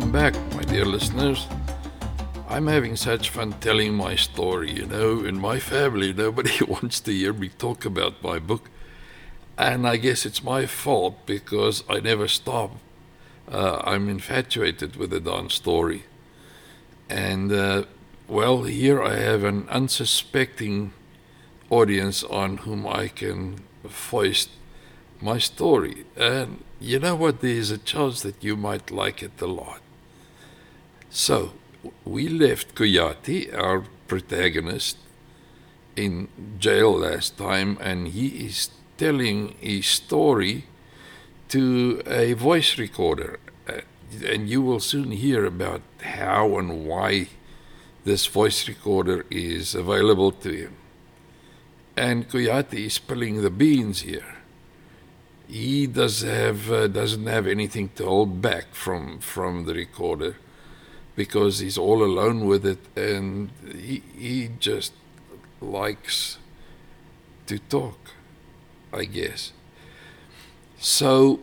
Welcome back, my dear listeners. I'm having such fun telling my story, you know. In my family, nobody wants to hear me talk about my book. And I guess it's my fault because I never stop. Uh, I'm infatuated with the Don story. And, uh, well, here I have an unsuspecting audience on whom I can foist my story. And you know what? There's a chance that you might like it a lot. So, we left Koyati, our protagonist, in jail last time, and he is telling his story to a voice recorder. Uh, and you will soon hear about how and why this voice recorder is available to him. And Koyati is spilling the beans here he does have uh, doesn't have anything to hold back from from the recorder because he's all alone with it and he he just likes to talk i guess so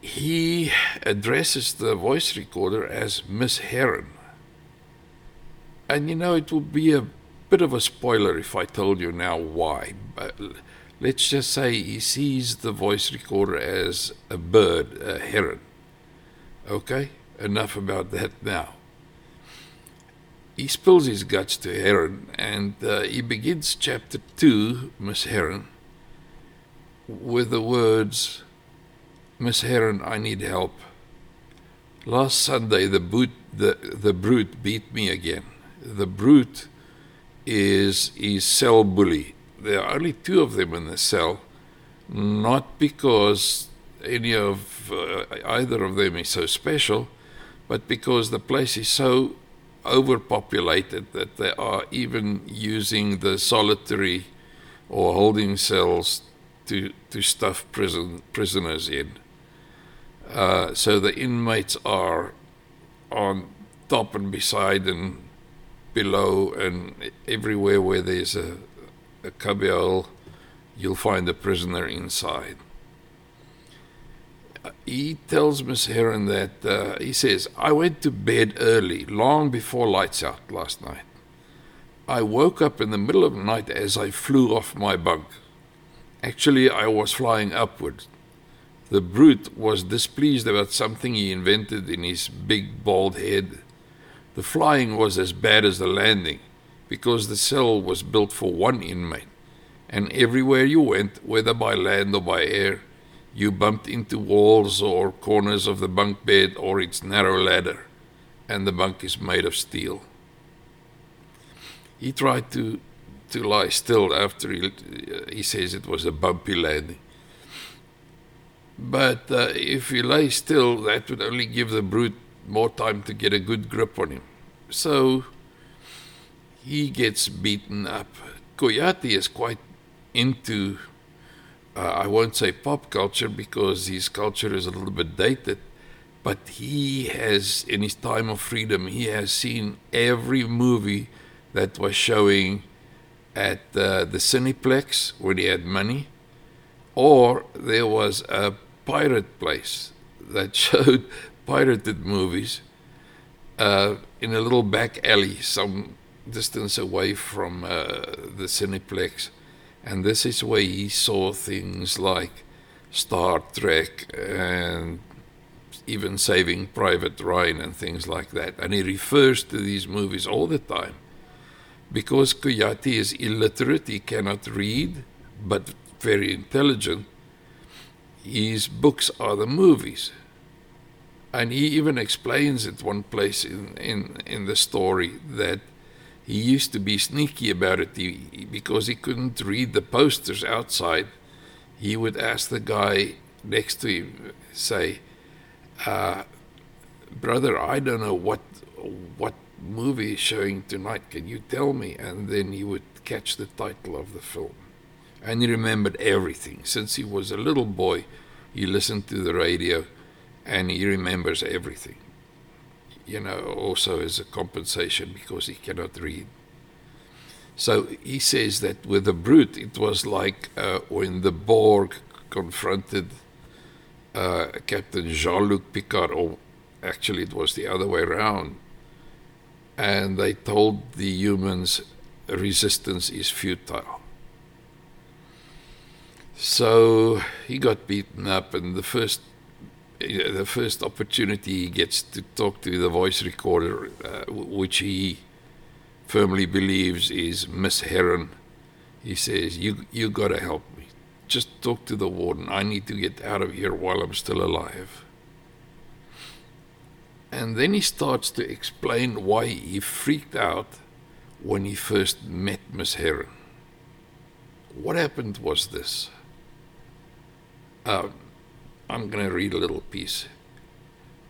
he addresses the voice recorder as miss heron and you know it would be a bit of a spoiler if i told you now why but let's just say he sees the voice recorder as a bird, a heron. Okay, enough about that now. He spills his guts to Heron and uh, he begins chapter 2, Miss Heron, with the words Miss Heron, I need help. Last Sunday, the, boot, the, the brute beat me again. The brute is his cell bully there are only two of them in the cell, not because any of uh, either of them is so special, but because the place is so overpopulated that they are even using the solitary or holding cells to to stuff prison prisoners in. Uh, so the inmates are on top and beside and below and everywhere where there's a, a cubbyhole, you'll find a prisoner inside. He tells Miss Heron that uh, he says, I went to bed early, long before lights out last night. I woke up in the middle of the night as I flew off my bunk. Actually, I was flying upward. The brute was displeased about something he invented in his big bald head. The flying was as bad as the landing because the cell was built for one inmate, and everywhere you went, whether by land or by air, you bumped into walls or corners of the bunk bed or its narrow ladder, and the bunk is made of steel. He tried to, to lie still after he, he says it was a bumpy landing. But uh, if he lay still, that would only give the brute more time to get a good grip on him. So he gets beaten up. Koyati is quite into, uh, I won't say pop culture because his culture is a little bit dated, but he has, in his time of freedom, he has seen every movie that was showing at uh, the Cineplex when he had money, or there was a pirate place that showed pirated movies uh, in a little back alley some distance away from uh, the Cineplex. And this is where he saw things like Star Trek and even Saving Private Ryan and things like that. And he refers to these movies all the time. Because Koyati is illiterate, he cannot read, but very intelligent, his books are the movies. And he even explains at one place in, in, in the story that he used to be sneaky about it he, because he couldn't read the posters outside. He would ask the guy next to him, say, uh, "Brother, I don't know what what movie is showing tonight. Can you tell me?" And then he would catch the title of the film, and he remembered everything. Since he was a little boy, he listened to the radio, and he remembers everything you know, also as a compensation because he cannot read. So he says that with the brute, it was like uh, when the Borg confronted uh, Captain Jean Luc Picard, or Actually, it was the other way around. And they told the humans resistance is futile. So he got beaten up, and the first the first opportunity he gets to talk to the voice recorder, uh, which he firmly believes is Miss Heron, he says, "You you got to help me. Just talk to the warden. I need to get out of here while I'm still alive." And then he starts to explain why he freaked out when he first met Miss Heron. What happened was this. Uh, I'm going to read a little piece.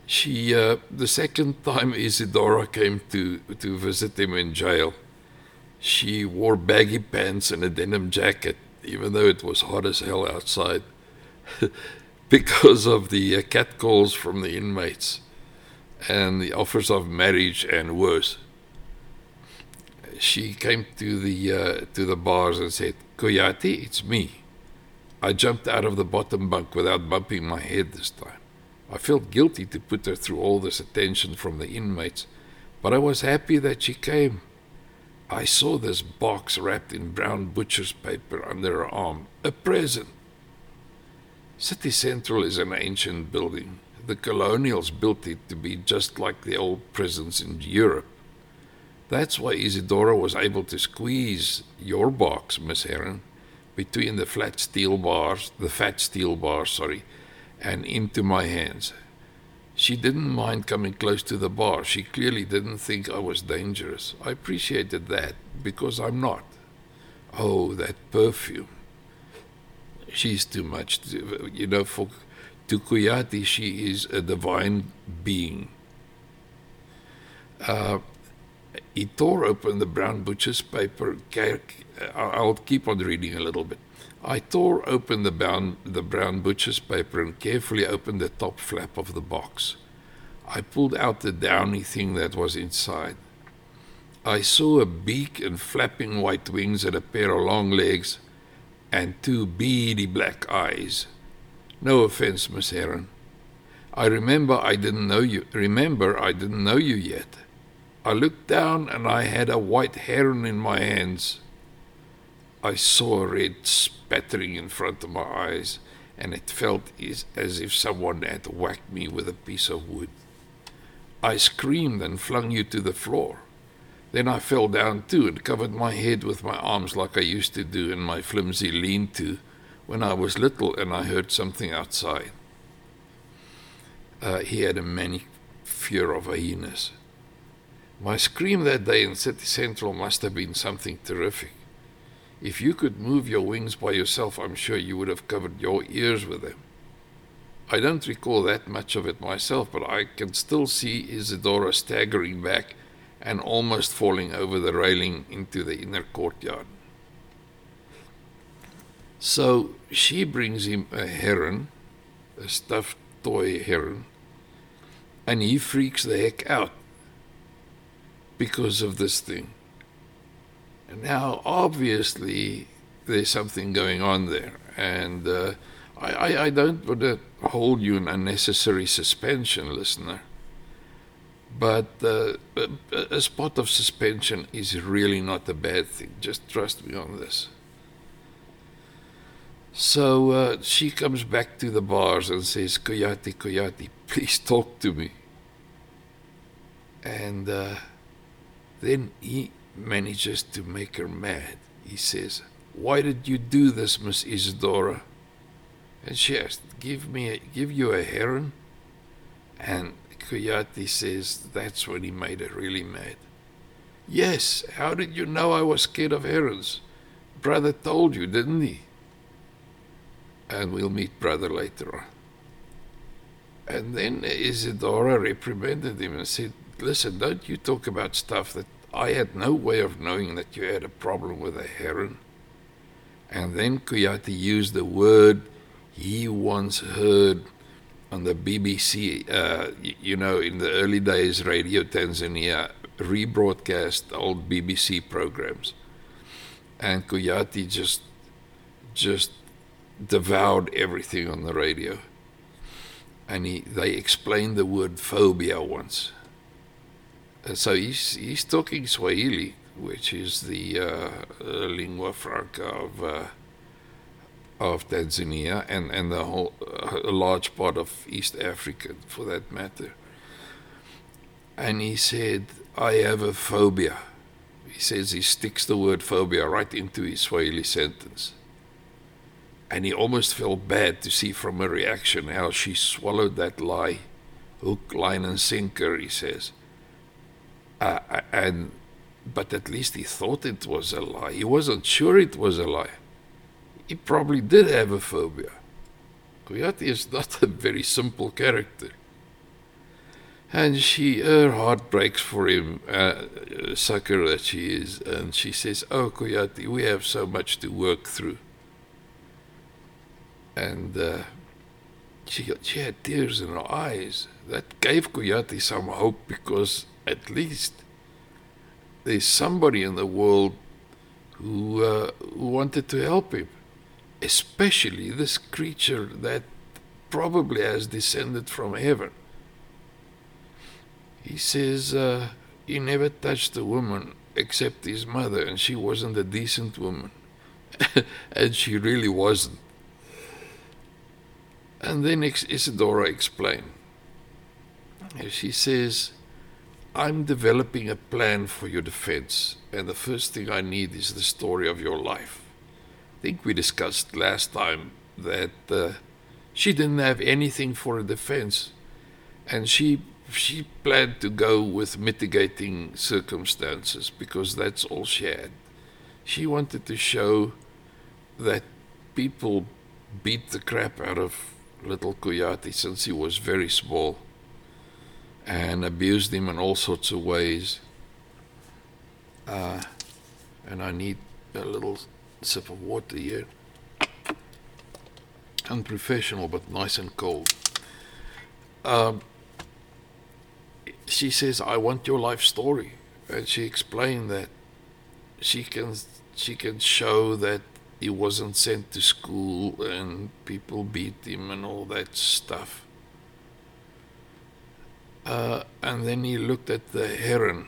She, uh, the second time Isidora came to, to visit him in jail, she wore baggy pants and a denim jacket, even though it was hot as hell outside, because of the uh, catcalls from the inmates and the offers of marriage and worse. She came to the uh, to the bars and said, "Koyati, it's me." I jumped out of the bottom bunk without bumping my head this time. I felt guilty to put her through all this attention from the inmates, but I was happy that she came. I saw this box wrapped in brown butcher's paper under her arm. A present. City Central is an ancient building. The colonials built it to be just like the old prisons in Europe. That's why Isidora was able to squeeze your box, Miss Heron, between the flat steel bars, the fat steel bars, sorry, and into my hands. She didn't mind coming close to the bar. She clearly didn't think I was dangerous. I appreciated that because I'm not. Oh, that perfume. She's too much. To, you know, for Tukuyati, she is a divine being. Uh, he tore open the brown butcher's paper. I'll keep on reading a little bit. I tore open the brown, the brown butcher's paper and carefully opened the top flap of the box. I pulled out the downy thing that was inside. I saw a beak and flapping white wings and a pair of long legs and two beady black eyes. No offense, Miss Heron. I remember I didn't know you. Remember, I didn't know you yet. I looked down and I had a white heron in my hands. I saw red spattering in front of my eyes, and it felt as if someone had whacked me with a piece of wood. I screamed and flung you to the floor. Then I fell down too and covered my head with my arms like I used to do in my flimsy lean to when I was little and I heard something outside. Uh, he had a manic fear of hyenas. My scream that day in City Central must have been something terrific. If you could move your wings by yourself, I'm sure you would have covered your ears with them. I don't recall that much of it myself, but I can still see Isidora staggering back and almost falling over the railing into the inner courtyard. So she brings him a heron, a stuffed toy heron, and he freaks the heck out because of this thing. And now, obviously, there's something going on there. And uh, I, I, don't want to hold you in unnecessary suspension, listener. But uh, a spot of suspension is really not a bad thing. Just trust me on this. So uh, she comes back to the bars and says, Koyati, Koyati, please talk to me. And uh, then he manages to make her mad. He says, Why did you do this, Miss Isidora? And she asked, Give me a, give you a heron? And Koyati says that's when he made her really mad. Yes, how did you know I was scared of herons? Brother told you, didn't he? And we'll meet brother later on. And then Isidora reprimanded him and said, Listen, don't you talk about stuff that I had no way of knowing that you had a problem with a heron. And then Koyati used the word he once heard on the BBC, uh, you know, in the early days, Radio Tanzania rebroadcast old BBC programs. And Koyati just, just devoured everything on the radio. and he, they explained the word phobia once. So he's, he's talking Swahili, which is the uh, uh, lingua franca of, uh, of Tanzania and, and the whole, uh, a large part of East Africa, for that matter. And he said, I have a phobia. He says he sticks the word phobia right into his Swahili sentence and he almost felt bad to see from her reaction how she swallowed that lie. Hook, line, and sinker, he says. Uh, uh, and but at least he thought it was a lie. He wasn't sure it was a lie. He probably did have a phobia. Koyati is not a very simple character. And she, her heart breaks for him, uh, sucker that she is, and she says, Oh, Koyati, we have so much to work through and uh, she, she had tears in her eyes. That gave Koyati some hope because at least there's somebody in the world who, uh, wanted to help him, especially this creature that probably has descended from heaven. He says uh, he never touched a woman except his mother, and she wasn't a decent woman. and she really wasn't. And then Isidora explained. She says, I'm developing a plan for your defense, and the first thing I need is the story of your life. I think we discussed last time that uh, she didn't have anything for a defense, and she she planned to go with mitigating circumstances because that's all she had. She wanted to show that people beat the crap out of little Koyati since he was very small and abused him in all sorts of ways. Uh, and I need a little sip of water here. Unprofessional, but nice and cold. Um, she says, I want your life story. And she explained that she can she can show that he wasn't sent to school and people beat him and all that stuff. Uh, and then he looked at the heron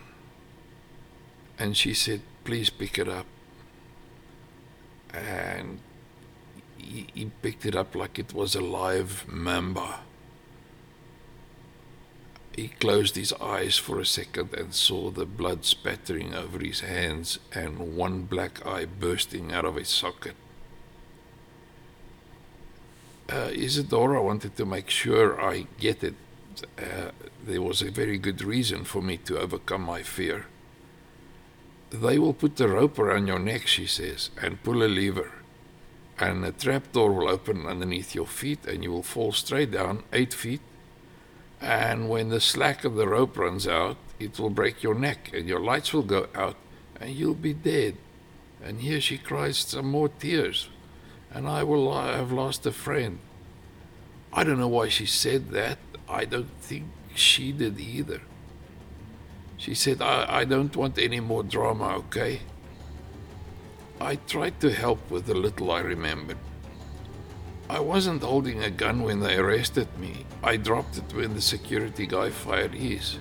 and she said, Please pick it up. And he, he picked it up like it was a live mamba. He closed his eyes for a second and saw the blood spattering over his hands and one black eye bursting out of its socket. Uh, Isidora wanted to make sure I get it. Uh, there was a very good reason for me to overcome my fear. They will put the rope around your neck, she says, and pull a lever. And a trap door will open underneath your feet, and you will fall straight down eight feet and when the slack of the rope runs out, it will break your neck and your lights will go out and you'll be dead. And here she cries some more tears, and I will have lost a friend. I don't know why she said that. I don't think she did either. She said, I, I don't want any more drama, okay? I tried to help with the little I remembered. I wasn't holding a gun when they arrested me. I dropped it when the security guy fired his.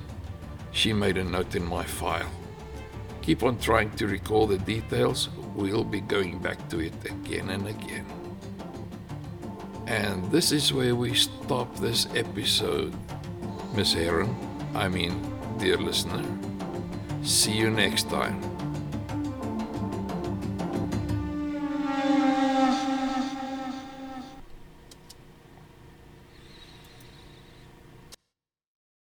She made a note in my file. Keep on trying to recall the details. We'll be going back to it again and again. And this is where we stop this episode, Miss Heron. I mean, dear listener. See you next time.